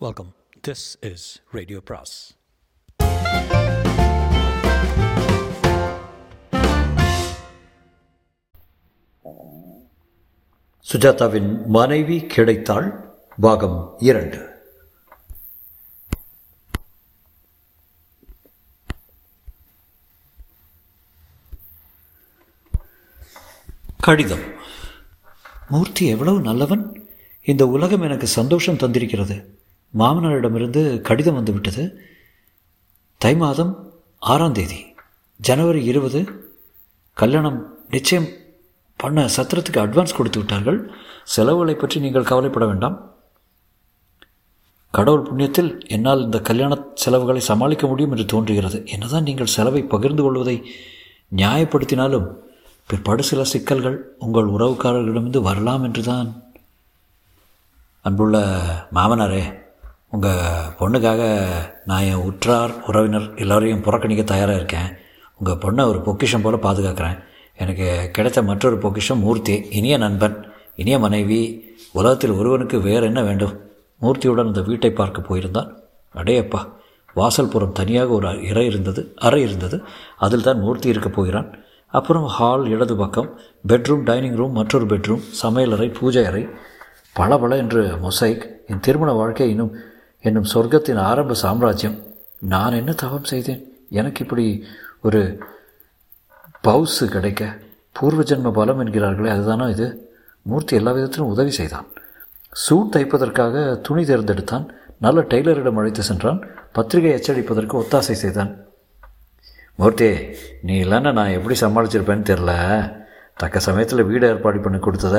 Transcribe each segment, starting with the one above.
Welcome. This is Radio Pras. சுஜாதாவின் மனைவி கிடைத்தாள். பாகம் இரண்டு. கடிதம். மூர்த்தி எவ்வளவு நல்லவன்? இந்த உலகம் எனக்கு சந்தோஷம் தந்திருக்கிறது. மாமனாரிடமிருந்து கடிதம் வந்துவிட்டது. தை மாதம் ஆறாம் தேதி ஜனவரி இருபது. கல்யாணம் நிச்சயம் பண்ண சத்திரத்துக்கு அட்வான்ஸ் கொடுத்து விட்டார்கள். செலவுகளை பற்றி நீங்கள் கவலைப்பட வேண்டாம். கடவுள் புண்ணியத்தில் என்னால் இந்த கல்யாண செலவுகளை சமாளிக்க முடியும் என்று தோன்றுகிறது. என்னதான் நீங்கள் செலவை பகிர்ந்து கொள்வதை நியாயப்படுத்தினாலும் பிற்பாடு சில சிக்கல்கள் உங்கள் உறவுக்காரர்களிடமிருந்து வரலாம் என்றுதான். அன்புள்ள மாமனாரே உங்கள் பொண்ணுக்காக நான் என் உற்றார் உறவினர் எல்லோரையும் புறக்கணிக்க தயாராக இருக்கேன். உங்கள் பொண்ணை ஒரு பொக்கிஷம் போல் பாதுகாக்கிறேன். எனக்கு கிடைத்த மற்றொரு பொக்கிஷம் மூர்த்தி இனிய நண்பன் இனிய மனைவி. உலகத்தில் ஒருவனுக்கு வேறு என்ன வேண்டும்? மூர்த்தியுடன் அந்த வீட்டை பார்க்க போயிருந்தான். அடேயப்பா வாசல்புறம் தனியாக ஒரு இறை இருந்தது அறை இருந்தது. அதில் தான் மூர்த்தி இருக்கப் போகிறான். அப்புறம் ஹால் இடது பக்கம் பெட்ரூம் டைனிங் ரூம் மற்றொரு பெட்ரூம் சமையலறை பூஜை அறை. பளபள என்று மொசைக் என் திருமண வாழ்க்கை இன்னும் என்னும் சொர்க்கத்தின் ஆரம்ப சாம்ராஜ்யம். நான் என்ன தவம் செய்தேன்? எனக்கு இப்படி ஒரு பவுஸு கிடைக்க பூர்வ ஜென்ம பலம் என்கிறார்களே அதுதானோ இது? மூர்த்தி எல்லா விதத்திலும் உதவி செய்தான். சூட் தைப்பதற்காக துணி தேர்ந்தெடுத்தான். நல்ல டெய்லரிடம் அழைத்து சென்றான். பத்திரிகை அச்சடிப்பதற்கு ஒத்தாசை செய்தான். மூர்த்தி நீ இல்லைன்னா நான் எப்படி சமாளிச்சிருப்பேன்னு தெரில. தக்க சமயத்தில் வீடு ஏற்பாடு பண்ணி கொடுத்தத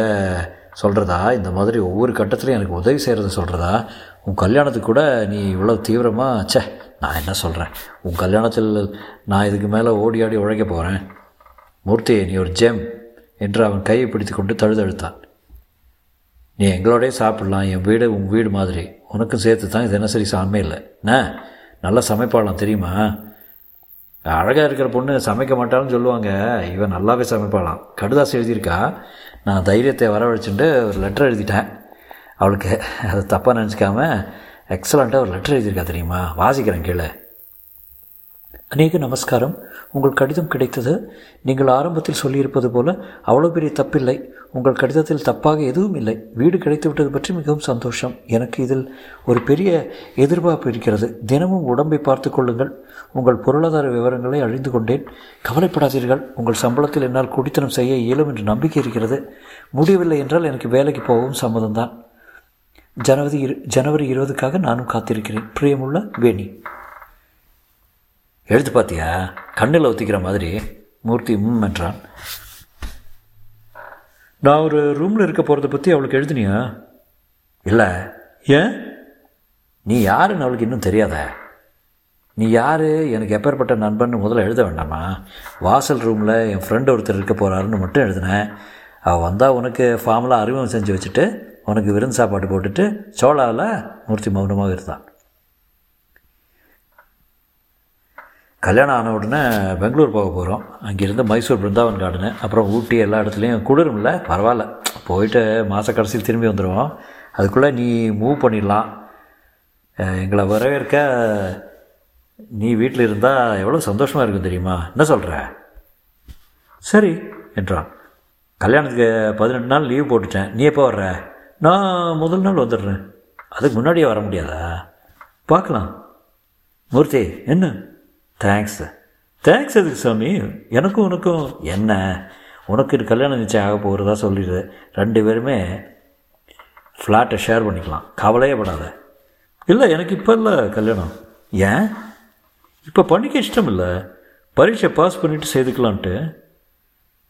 சொல்கிறதா இந்த மாதிரி ஒவ்வொரு கட்டத்திலையும் எனக்கு உதவி செய்கிறத சொல்கிறதா உன் கல்யாணத்துக்கு கூட நீ இவ்வளோ தீவிரமாக ச்சே நான் என்ன சொல்கிறேன் உன் கல்யாணத்தில் நான் இதுக்கு மேலே ஓடி ஆடி உழைக்க போகிறேன் மூர்த்தி நீ ஒரு ஜெம் என்று அவன் கையை பிடித்து கொண்டு தழுதழுத்தான். நீ எங்களோடய சாப்பிடலாம் என் வீடு உன் வீடு மாதிரி. உனக்கும் சேர்த்து தான் இது தினசரி சாமே இல்லை. என்ன? நல்லா சமைப்பாளாம் தெரியுமா? அழகாக இருக்கிற பொண்ணு சமைக்க மாட்டான்னு சொல்லுவாங்க. இவன் நல்லாவே சமைப்பாளாம். கடுதாசி எழுதியிருக்கா. நான் தைரியத்தை வரவழைச்சுட்டு ஒரு லெட்டர் எழுதிட்டேன். அவளுக்கு அது தப்பாக நினச்சிக்காம எக்ஸலண்ட்டாக ஒரு லெட்டர் எழுதியிருக்கா தெரியுமா? வாசிக்கிறேன் கீழே. அநேக நமஸ்காரம். உங்கள் கடிதம் கிடைத்தது. நீங்கள் ஆரம்பத்தில் சொல்லியிருப்பது போல அவ்வளோ பெரிய தப்பில்லை. உங்கள் கடிதத்தில் தப்பாக எதுவும் இல்லை. வீடு கிடைத்து விட்டது பற்றி மிகவும் சந்தோஷம். எனக்கு இதில் ஒரு பெரிய எதிர்பார்ப்பு இருக்கிறது. தினமும் உடம்பை பார்த்து கொள்ளுங்கள். உங்கள் பொருளாதார விவரங்களை அழிந்து கொண்டேன். கவலைப்படாதீர்கள். உங்கள் சம்பளத்தில் என்னால் குடித்தனம் செய்ய இயலும் என்று நம்பிக்கை இருக்கிறது. முடியவில்லை என்றால் எனக்கு வேலைக்கு போகவும் சம்மதம்தான். ஜனவரி இரு ஜனவரி இருபதுக்காக நானும் காத்திருக்கிறேன். பிரியமுள்ள வேணி. எழுத்து பார்த்தியா கண்ணில் ஒத்திக்கிற மாதிரி மூர்த்தி ம் என்றான். நான் ஒரு ரூமில் இருக்க போகிறத பற்றி அவளுக்கு எழுதுனியா? இல்லை. ஏன்? நீ யாருன்னு அவளுக்கு இன்னும் தெரியாத. நீ யார்? எனக்கு எப்பேற்பட்ட நண்பன் முதல்ல எழுத வேண்டாமா? வாசல் ரூமில் என் ஃப்ரெண்டு ஒருத்தர் இருக்க போகிறாருன்னு மட்டும் எழுதினேன். அவள் வந்தால் உனக்கு ஃபார்மெலாம் அறிமுகம் செஞ்சு வச்சுட்டு உனக்கு விருந்து சாப்பாடு போட்டுட்டு சோழாவில் மூர்த்தி மௌனமாக இருந்தான். கல்யாணம் ஆன உடனே பெங்களூர் போக போகிறோம் அங்கேருந்து மைசூர் பிருந்தாவன் கார்டனு அப்புறம் ஊட்டி எல்லா இடத்துலையும் குளிரும்ல பரவாயில்ல. போயிட்டு மாத கடைசியில் திரும்பி வந்துடுவோம் அதுக்குள்ளே நீ மூவ் பண்ணிடலாம். எங்களை வரவேற்க நீ வீட்டில் இருந்தால் எவ்வளோ சந்தோஷமாக இருக்கும் தெரியுமா? என்ன சொல்கிற சரி என்றான். கல்யாணத்துக்கு பதினெட்டு நாள் லீவ் போட்டுட்டேன். நீ எப்போ வர்ற? நான் முதல் நாள் வந்துடுறேன். அதுக்கு முன்னாடியே வர முடியாதா? பார்க்கலாம். மூர்த்தி என்ன? தேங்க்ஸ் தேங்க்ஸ் எதுக்கு சாமி? எனக்கும் உனக்கும் என்ன? உனக்கு இது கல்யாணம் நிச்சயம் ஆக போகிறதா சொல்லிடுது ரெண்டு பேருமே ஃப்ளாட்டை ஷேர் பண்ணிக்கலாம். கவலையே படாத. இல்லை எனக்கு இப்போ இல்லை கல்யாணம். ஏன்? இப்போ பண்ணிக்க இஷ்டம் இல்லை. பரீட்சை பாஸ் பண்ணிவிட்டு செய்துக்கலான்ட்டு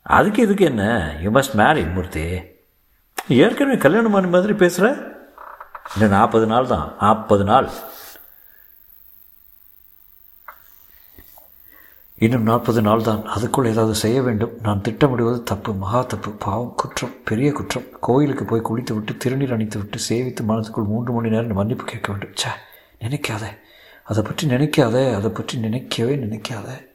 அதுக்கு இதுக்கு என்ன? You must marry Murthy. ஏற்கனவே கல்யாணம் பண்ண மாதிரி பேசுகிற இன்னும் நாற்பது நாள் தான். நாற்பது நாள். இன்னும் நாற்பது நாள் தான். அதுக்குள் ஏதாவது செய்ய வேண்டும். நான் திட்டமிடுவது தப்பு. மகா தப்பு. பாவம். குற்றம். பெரிய குற்றம். கோயிலுக்கு போய் குளித்து விட்டு திருநீர் அணித்து விட்டு சேவித்து மனதுக்குள் மூன்று மணி நேரம் மன்னிப்பு கேட்க வேண்டும். சே நினைக்காத. அதை பற்றி நினைக்காத. அதை பற்றி நினைக்கவே நினைக்காத.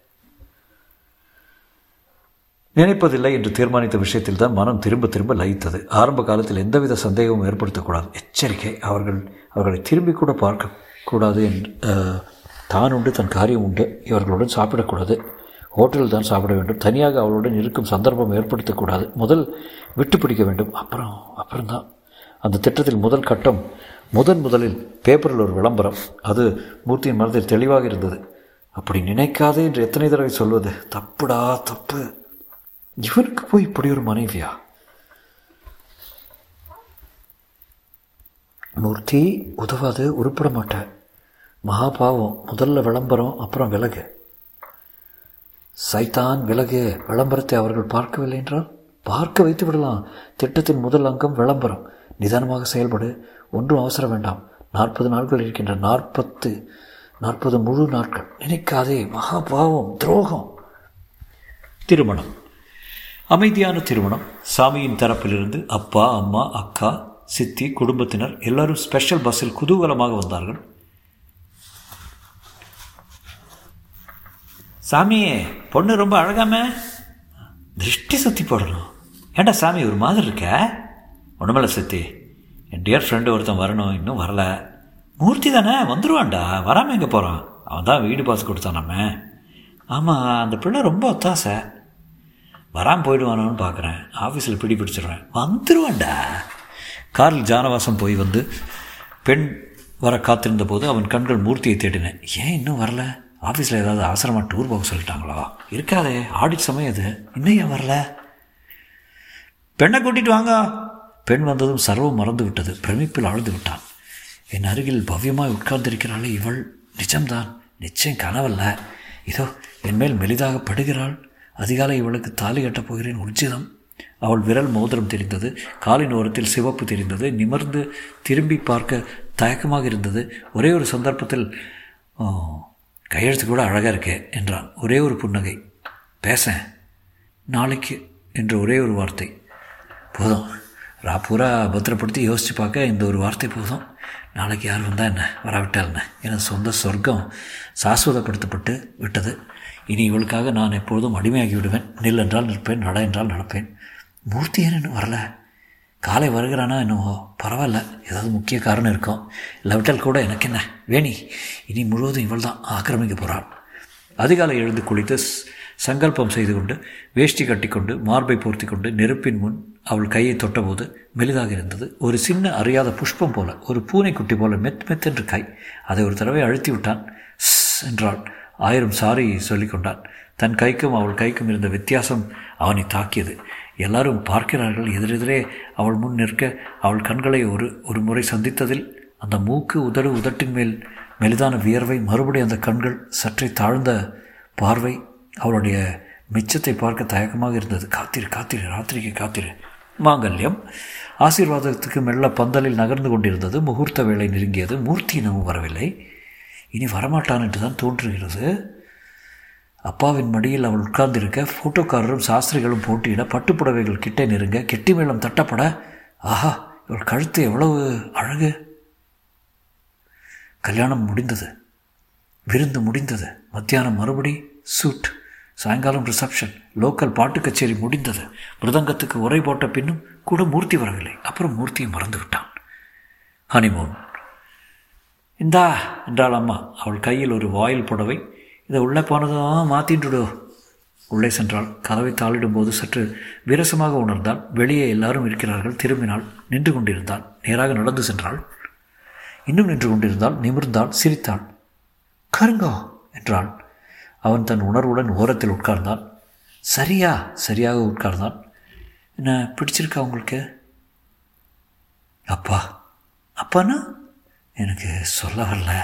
நினைப்பதில்லை என்று தீர்மானித்த விஷயத்தில் தான் மனம் திரும்ப திரும்ப லயித்தது. ஆரம்ப காலத்தில் எந்தவித சந்தேகமும் ஏற்படுத்தக்கூடாது. எச்சரிக்கை அவர்கள் அவர்களை திரும்பி கூட பார்க்கக்கூடாது என்று தான் உண்டு தன் காரியம் உண்டு. இவர்களுடன் சாப்பிடக்கூடாது. ஹோட்டலில் தான் சாப்பிட வேண்டும். தனியாக அவளுடன் இருக்கும் சந்தர்ப்பம் ஏற்படுத்தக்கூடாது. முதல் விட்டு பிடிக்க வேண்டும். அப்புறம் அப்புறம்தான். அந்த திட்டத்தில் முதல் கட்டம் முதன் முதலில் பேப்பரில் ஒரு விளம்பரம். அது மூர்த்தியின் மனதில் தெளிவாக இருந்தது. அப்படி நினைக்காதே என்று எத்தனை தடவை சொல்வது? தப்புடா தப்பு. இவனுக்கு போய் இப்படி ஒரு மனைவியா? மூர்த்தி உதவாது உருப்பட மாட்டேன் மகா பாவம் முதல்ல விளம்பரம் அப்புறம் விலகு. சைத்தான் விலகு விளம்பரத்தை அவர்கள் பார்க்கவில்லை என்றால் பார்க்க வைத்து விடலாம். திட்டத்தின் முதல் அங்கம் விளம்பரம். நிதானமாக செயல்படு. ஒன்றும் அவசரம் வேண்டாம். நாற்பது நாட்கள் இருக்கின்ற நாற்பத்து நாற்பது முழு நாட்கள். நினைக்காதே மகா பாவம் துரோகம். திருமணம். அமைதியான திருமணம். சாமியின் தரப்பிலிருந்து அப்பா அம்மா அக்கா சித்தி குடும்பத்தினர் எல்லாரும் ஸ்பெஷல் பஸ்ஸில் குதூகலமாக வந்தார்கள். சாமியே பொண்ணு ரொம்ப அழகாமே. திருஷ்டி சுற்றி போடணும். ஏண்டா சாமி ஒரு மாதிரி இருக்க? ஒன்றுமில்ல சித்தி. என் டியர் ஃப்ரெண்டு ஒருத்தன் வரணும் இன்னும் வரல. மூர்த்தி தானே வந்துடுவான்டா வராமல் எங்கே போகிறான் அவன் தான் வீடு பாஸ் கொடுத்தானாமே. ஆமாம் அந்த பிள்ளை ரொம்ப ஒத்தாசை. வராமல் போயிடுவானோன்னு பார்க்குறேன் ஆஃபீஸில் பிடி பிடிச்சிடுறேன். வந்துடுவான்டா காரில் ஜானவாசம் போய் வந்து பெண் வர காத்திருந்த போது அவன் கண்கள் மூர்த்தியை தேடினேன் ஏன் இன்னும் வரல? ஆஃபீஸில் ஏதாவது அவசரமாக டூர் போக சொல்லிட்டாங்களா? இருக்காதே. ஆடிட் சமயம் இது. இன்னும் ஏன் வரல? பெண்ணை கூட்டிட்டு வாங்க. பெண் வந்ததும் சர்வம் மறந்து விட்டது. பிரமிப்பில் ஆழ்ந்து விட்டான். என் அருகில் பவ்யமாய் உட்கார்ந்திருக்கிறாளே இவள். நிஜம்தான். நிச்சயம் கனவல்ல. இதோ என் மேல் மெலிதாக படுகிறாள். அதிகாலை இவளுக்கு தாலி கட்டப் போகிறேன். உச்சிதம் அவள் விரல் மோதிரம் தெரிந்தது. காலின் ஓரத்தில் சிவப்பு தெரிந்தது. நிமிர்ந்து திரும்பி பார்க்க தயக்கமாக இருந்தது. ஒரே ஒரு சந்தர்ப்பத்தில் கையெழுத்து கூட அழகாக இருக்கே என்றான். ஒரே ஒரு புன்னகை. பேசேன் நாளைக்கு என்ற ஒரே ஒரு வார்த்தை. போதும். ராப்பூரா பத்திரப்படுத்தி யோசித்து பார்க்க இந்த ஒரு வார்த்தை போதும். நாளைக்கு யார் வந்தால் என்ன? வராவிட்டால் என்ன? எனது சொந்த சொர்க்கம் சாஸ்வதப்படுத்தப்பட்டு விட்டது. இனி இவளுக்காக நான் எப்பொழுதும் அடிமையாகி விடுவேன் நில் என்றால் நிற்பேன் நட என்றால் நடப்பேன். மூர்த்தி ஏன் இன்னும் வரல. காலை வருகிறானா என்னவோ பரவாயில்ல. ஏதாவது முக்கிய காரணம் இருக்கும். இல்லாவிட்டால் கூட எனக்கு என்ன வேணி இனி முழுவதும் இவள் தான் ஆக்கிரமிக்க போகிறாள் அதிகாலை எழுந்து குளித்து சங்கல்பம் செய்து கொண்டு வேஷ்டி கட்டிக்கொண்டு மார்பை போர்த்தி கொண்டு நெருப்பின் முன் அவள் கையை தொட்டபோது மெலிதாக இருந்தது. ஒரு சின்ன அறியாத புஷ்பம் போல ஒரு பூனைக்குட்டி போல மெத் மெத்தென்று கை அதை ஒரு தடவை அழுத்தி விட்டான். என்றாள். ஆயிரம் சாரி சொல்லிக்கொண்டான். தன் கைக்கும் அவள் கைக்கும் இருந்த வித்தியாசம் அவனை தாக்கியது. எல்லாரும் பார்க்கிறார்கள். எதிரெதிரே அவள் முன் நிற்க அவள் கண்களை ஒரு ஒரு முறை சந்தித்ததில் அந்த மூக்கு உதடு உதட்டின் மேல் மெலிதான வியர்வை மறுபடியும் அந்த கண்கள் சற்றே தாழ்ந்த பார்வை அவளுடைய மிச்சத்தை பார்க்க தயக்கமாக இருந்தது. காத்திரு காத்திரு ராத்திரிக்கு காத்திரு. மாங்கல்யம். ஆசீர்வாதத்துக்கு மெல்ல பந்தலில் நகர்ந்து கொண்டிருந்தது. முகூர்த்த வேலை நெருங்கியது. மூர்த்தி இன்னமும் வரவில்லை. இனி வரமாட்டான் என்று தான் தோன்றுகிறது. அப்பாவின் மடியில் அவள் உட்கார்ந்திருக்க ஃபோட்டோக்காரரும் சாஸ்திரிகளும் போட்டியிட பட்டுப்புடவைகள் கிட்டே நெருங்க கெட்டி மேளம் தட்டப்பட ஆஹா இவள் கழுத்து எவ்வளவு அழகு. கல்யாணம் முடிந்தது. விருந்து முடிந்தது. மத்தியானம் மறுபடி சூட். சாயங்காலம் ரிசப்ஷன். லோக்கல் பாட்டு கச்சேரி முடிந்தது. மிருதங்கத்துக்கு உரை போட்ட பின்னும் கூட மூர்த்தி வரவில்லை. அப்புறம் மூர்த்தியை மறந்து விட்டான். ஹனிமூன். இந்தா என்றாள் அம்மா. அவள் கையில் ஒரு வாயில் புடவை. இதை உள்ளே போனதும் மாற்றிட்டுடு உள்ளே சென்றாள். கதவை தாளிடும்போது சற்று விரசமாக உணர்ந்தாள். வெளியே எல்லாரும் இருக்கிறார்கள். திரும்பினாள். நின்று கொண்டிருந்தாள். நேராக நடந்து சென்றாள். இன்னும் நின்று கொண்டிருந்தாள். நிமிர்ந்தாள். சிரித்தாள். கருங்கோ என்றாள். அவன் தன் உணர்வுடன் ஓரத்தில் உட்கார்ந்தான் சரியா சரியாக உட்கார்ந்தான் என்ன பிடிச்சிருக்கா உங்களுக்கு? அப்பா. அப்பானா? எனக்கு சொல்ல வரல.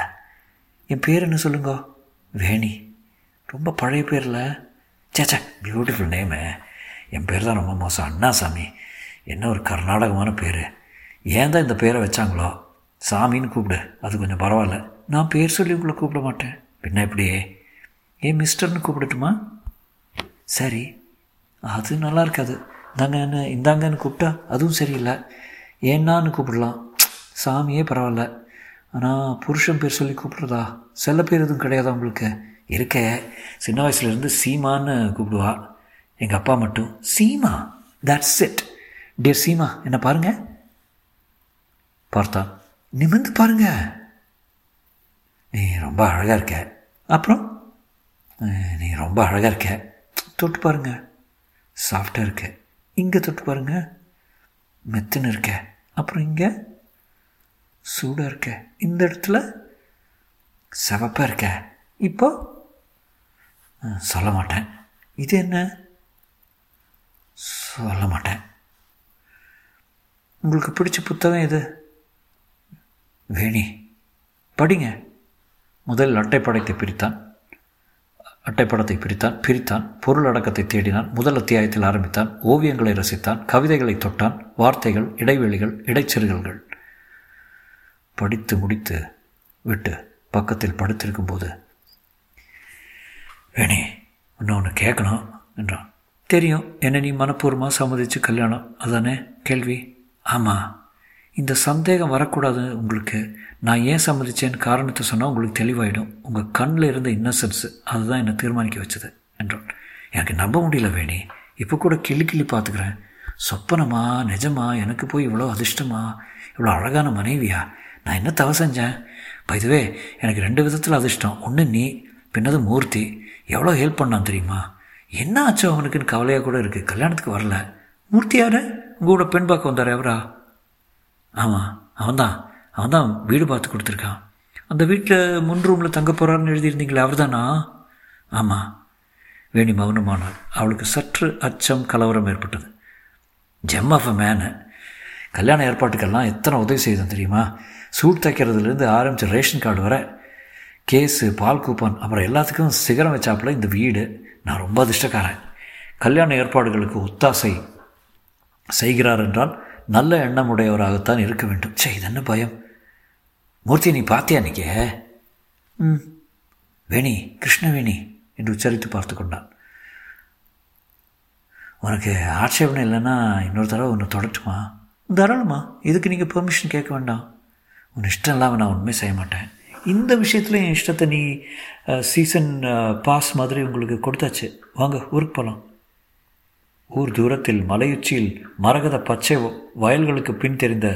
என் பேர் என்ன சொல்லுங்க? வேணி. ரொம்ப பழைய பேரில். சேச்சா பியூட்டிஃபுல் நேமு என் பேர் தான் ரொம்ப மோசம். அண்ணாசாமி என்ன ஒரு கர்நாடகமான பேர். ஏன் தான் இந்த பேரை வச்சாங்களோ? சாமின்னு கூப்பிடு. அது கொஞ்சம் பரவாயில்ல. நான் பேர் சொல்லி உங்களை கூப்பிட மாட்டேன். பின்ன இப்படியே ஏன் மிஸ்டர்னு கூப்பிடட்டுமா? சரி. அது நல்லா இருக்காது. இந்தாங்க என்ன இந்தாங்கன்னு கூப்பிட்டா அதுவும் சரியில்லை. ஏன்னான்னு கூப்பிடலாம். சாமியே பரவாயில்ல. ஆனால் புருஷன் பேர் சொல்லி கூப்பிட்றதா? செல்ல பேர் எதுவும் கிடையாதா உங்களுக்கு? இருக்க. சின்ன வயசுலேருந்து சீமான்னு கூப்பிடுவா. எங்கள் அப்பா மட்டும் Seema that's it dear Seema என்ன பாருங்க. பார்த்தா நிமிர்ந்து பாருங்க. நீ ரொம்ப அழகாக இருக்க. அப்புறம்? நீ ரொம்ப அழகாக இருக்க. தொட்டு பாருங்க. சாஃப்டாக இருக்க. இங்கே தொட்டு பாருங்க. மெத்துன்னு இருக்க. அப்புறம் இங்கே? சூடாக இருக்க. இந்த இடத்துல சிவப்பாக இருக்க. இப்போ சொல்ல மாட்டேன். இது என்ன? சொல்ல மாட்டேன். உங்களுக்கு பிடிச்ச புத்தகம் எது? வேணி. படிங்க. முதல் அட்டைப்படத்தை பிரித்தான். அட்டைப்படத்தை பிரித்தான் பிரித்தான் பொருள் அடக்கத்தை தேடினான் முதல் அத்தியாயத்தில் ஆரம்பித்தான் ஓவியங்களை ரசித்தான் கவிதைகளை தொட்டான் வார்த்தைகள் இடைவெளிகள் இடைச்செருகல்கள். படித்து முடித்து விட்டு பக்கத்தில் படுத்திருக்கும் போது வேணி ஒன்று கேட்கணும் என்றான். தெரியும் என்ன நீ மனப்பூர்வமாக சம்மதிச்சு கல்யாணம். அதானே? கேள்வி. ஆமாம் இந்த சந்தேகம் வரக்கூடாது உங்களுக்கு. நான் ஏன் சம்மதிச்சேன்னு காரணத்தை சொன்னால் உங்களுக்கு தெளிவாயிடும். உங்கள் கண்ணில் இருந்த இன்னசென்ஸ் அதுதான் என்னை தீர்மானிக்க வச்சது என்றான். எனக்கு நம்ப முடியல வேணி. இப்போ கூட கிளி கிளி பார்த்துக்கிறேன். சொப்பனமா நிஜமா எனக்கு போய் இவ்வளோ அதிர்ஷ்டமா? இவ்வளோ அழகான மனைவியா? நான் என்ன தவ செஞ்சேன்? இதுவே எனக்கு ரெண்டு விதத்தில் அதிர்ஷ்டம் ஒன்று நீ பின்னது மூர்த்தி. எவ்வளோ ஹெல்ப் பண்ணான் தெரியுமா? என்ன ஆச்சோ அவனுக்குன்னு கவலையாக கூட இருக்குது கல்யாணத்துக்கு வரல. மூர்த்தி யாரு? கூட பெண் பார்க்க வந்தார் எவரா ஆமாம் அவன்தான். அவன்தான் வீடு பார்த்து கொடுத்துருக்கான். அந்த வீட்டில் முன் ரூமில் தங்க போகிறாருன்னு எழுதியிருந்தீங்களே அவர் தானா ஆமாம் வேணி மௌனமானாள். அவளுக்கு சற்று அச்சம் கலவரம் ஏற்பட்டது. ஜெம் ஆஃப் அ மேனு கல்யாண ஏற்பாட்டுக்கெல்லாம் எத்தனை உதவி செய்தோம் தெரியுமா? சூட் தைக்கிறதுலேருந்து ஆரம்பித்த ரேஷன் கார்டு வர கேஸு பால் கூப்பன் அப்புறம் எல்லாத்துக்கும் சிகரம் வச்சாப்புல இந்த வீடு நான் ரொம்ப அதிர்ஷ்டக்காரன். கல்யாண ஏற்பாடுகளுக்கு ஒத்தாசை செய்கிறார் என்றால் நல்ல எண்ணமுடையவராகத்தான் இருக்க வேண்டும். சே இது என்ன பயம்? மூர்த்தி நீ பார்த்தியா அன்னைக்கே ம். வேணி கிருஷ்ணவேணி என்று உச்சரித்து பார்த்து கொண்டான். உனக்கு ஆட்சேபனை இல்லைன்னா இன்னொரு தடவை ஒன்று தொடட்டுமா? தாராளமா இதுக்கு நீங்கள் பெர்மிஷன் கேட்க வேண்டாம். உன் இஷ்டம் இல்லாமல் நான் உண்மை செய்ய மாட்டேன். இந்த விஷயத்துலையும் என் இஷ்டத்தை நீ சீசன் பாஸ் மாதிரி உங்களுக்கு கொடுத்தாச்சு. வாங்க ஊருக்கு போகலாம் ஊர் தூரத்தில் மலையுச்சியில் மரகத பச்சை வயல்களுக்கு பின் தெரிந்த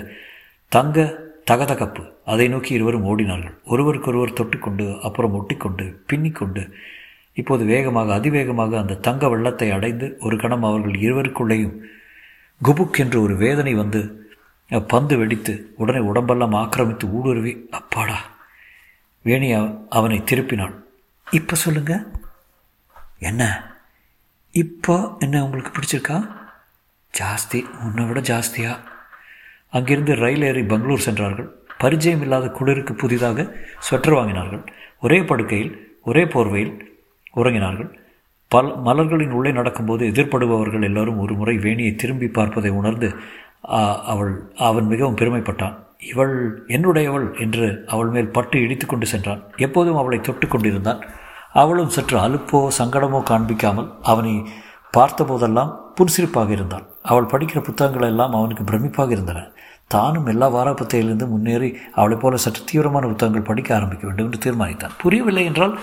தங்க தகதகப்பு. அதை நோக்கி இருவரும் ஓடினார்கள். ஒருவருக்கொருவர் தொட்டுக்கொண்டு அப்புறம் ஒட்டிக்கொண்டு பின்னிக்கொண்டு இப்போது வேகமாக அதிவேகமாக அந்த தங்க வெள்ளத்தை அடைந்து ஒரு கணம் அவர்கள் இருவருக்குள்ளேயும் குபுக் என்று ஒரு வேதனை வந்து பந்து வெடித்து உடனே உடம்பெல்லாம் ஆக்கிரமித்து ஊடுருவி அப்பாடா. வேணி அவனை திருப்பினாள் இப்போ சொல்லுங்க. என்ன? இப்போ என்ன உங்களுக்கு பிடிச்சிருக்கா? ஜாஸ்தி. உன்னை விட ஜாஸ்தியா? அங்கிருந்து ரயில் ஏறி பெங்களூர் சென்றார்கள். பரிச்சயம் இல்லாத குளிருக்கு புதிதாக ஸ்வெட்டர் வாங்கினார்கள். ஒரே படுக்கையில் ஒரே போர்வையில் உறங்கினார்கள். பல் மலர்களின் உள்ளே நடக்கும்போது எதிர்படுபவர்கள் எல்லாரும் ஒரு முறை வேணியை திரும்பி பார்ப்பதை உணர்ந்து அவள் அவன் மிகவும் பெருமைப்பட்டான். இவள் என்னுடையவள் என்று அவள் மேல் பட்டு இடித்து கொண்டு சென்றான். எப்போதும் அவளை தொட்டு கொண்டிருந்தான். அவளும் சற்று அலுப்போ சங்கடமோ காண்பிக்காமல் அவனை பார்த்தபோதெல்லாம் புன்சிரிப்பாக இருந்தாள். அவள் படிக்கிற புத்தகங்கள் எல்லாம் அவனுக்கு பிரமிப்பாக இருந்தன. தானும் எல்லா வாராபத்தையிலிருந்து முன்னேறி அவளைப் போல சற்று தீவிரமான புத்தகங்கள் படிக்க ஆரம்பிக்க வேண்டும் என்று தீர்மானித்தான். புரியவில்லை என்றால்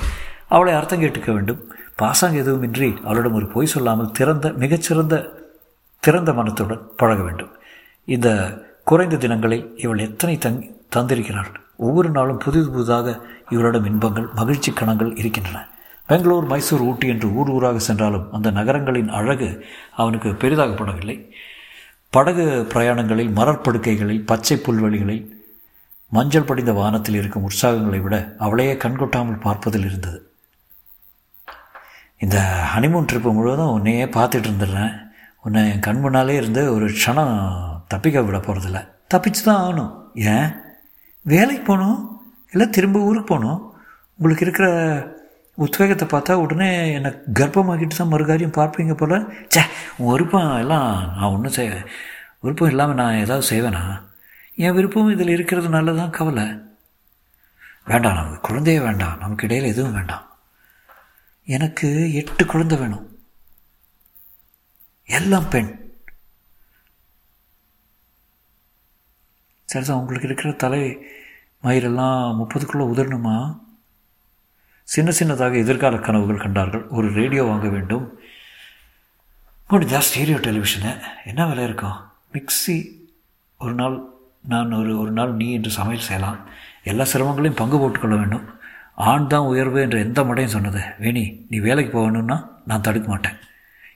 அவளை அர்த்தம் கேட்டுக்க வேண்டும். பாசாங்க எதுவுமின்றி அவளிடம் ஒரு பொய் சொல்லாமல் திறந்த மிகச்சிறந்த திறந்த மனத்துடன் பழக வேண்டும். இந்த குறைந்த தினங்களில் இவள் எத்தனை தங் தந்திருக்கிறாள். ஒவ்வொரு நாளும் புதிது புதிதாக இவளிடம் இன்பங்கள் மகிழ்ச்சி கணங்கள் இருக்கின்றன. பெங்களூர் மைசூர் ஊட்டி என்று ஊர் ஊராக சென்றாலும் அந்த நகரங்களின் அழகு அவனுக்கு பெரிதாகப்படவில்லை படகு பிரயாணங்களில் மரற்படுக்கைகளில் பச்சை புல்வெளிகளில் மஞ்சள் படிந்த வானத்தில் இருக்கும் உற்சாகங்களை விட அவளையே கண்கொட்டாமல் பார்ப்பதில் இருந்தது. இந்த ஹனிமூன் ட்ரிப்பு முழுவதும் உன்னையே பார்த்துட்டு இருந்துடுறேன். உன்னை என் கண் முன்னாலே இருந்து ஒரு க்ஷணம் தப்பிக்க விட போகிறதில்ல தப்பிச்சு தான் ஆகணும். ஏன்? வேலைக்கு போகணும்? இல்லை திரும்ப ஊருக்கு போகணும்? உங்களுக்கு இருக்கிற உத்வேகத்தை பார்த்தா உடனே என்னை கர்ப்பமாக்கிட்டு தான் மறுகாரியம் பார்ப்பீங்க போல். சே உன் விருப்பம் எல்லாம் நான் ஒன்றும் செய்வேன் விருப்பம் இல்லாமல் நான் ஏதாவது செய்வேனா? என் விருப்பம் இதில் இருக்கிறது நல்லதான் கவலை. வேண்டாம் நமக்கு குழந்தையே வேண்டாம். நமக்கு இடையில் எதுவும் வேண்டாம். எனக்கு எட்டு குழந்தை வேணும். எல்லாம் பெண். சரிதான் உங்களுக்கு இருக்கிற தலை மயிரெல்லாம் முப்பதுக்குள்ளே உதரணுமா சின்ன சின்னதாக எதிர்கால கனவுகள் கண்டார்கள். ஒரு ரேடியோ வாங்க வேண்டும். முடிஞ்சா ஸ்டீரியோ டெலிவிஷனு. என்ன விலை இருக்கும்? மிக்சி ஒரு நாள் நான் ஒரு ஒரு நாள் நீ என்று சமையல் செய்யலாம். எல்லா சிரமங்களையும் பங்கு போட்டுக்கொள்ள வேண்டும். ஆண் தான் உயர்வு என்று எந்த மடையும் சொன்னது. வேணி நீ வேலைக்கு போகணுன்னா நான் தடுக்க மாட்டேன்.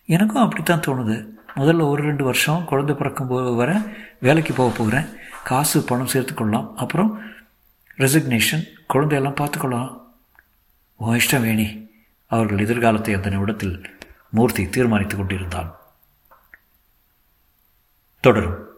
எனக்கும் அப்படித்தான் தோணுது. முதல்ல ஒரு ரெண்டு வருஷம் குழந்தை பிறக்கும் போ வர வேலைக்கு போக போகிறேன். காசு பணம் சேர்த்துக்கொள்ளலாம் அப்புறம் ரெசிக்னேஷன் குழந்தையெல்லாம் பார்த்துக்கொள்ளலாம். உன் இஷ்டம் வேணி அவர்கள் எதிர்காலத்தை அந்த நிமிடத்தில் மூர்த்தி தீர்மானித்துக் கொண்டிருந்தான். தொடரும்.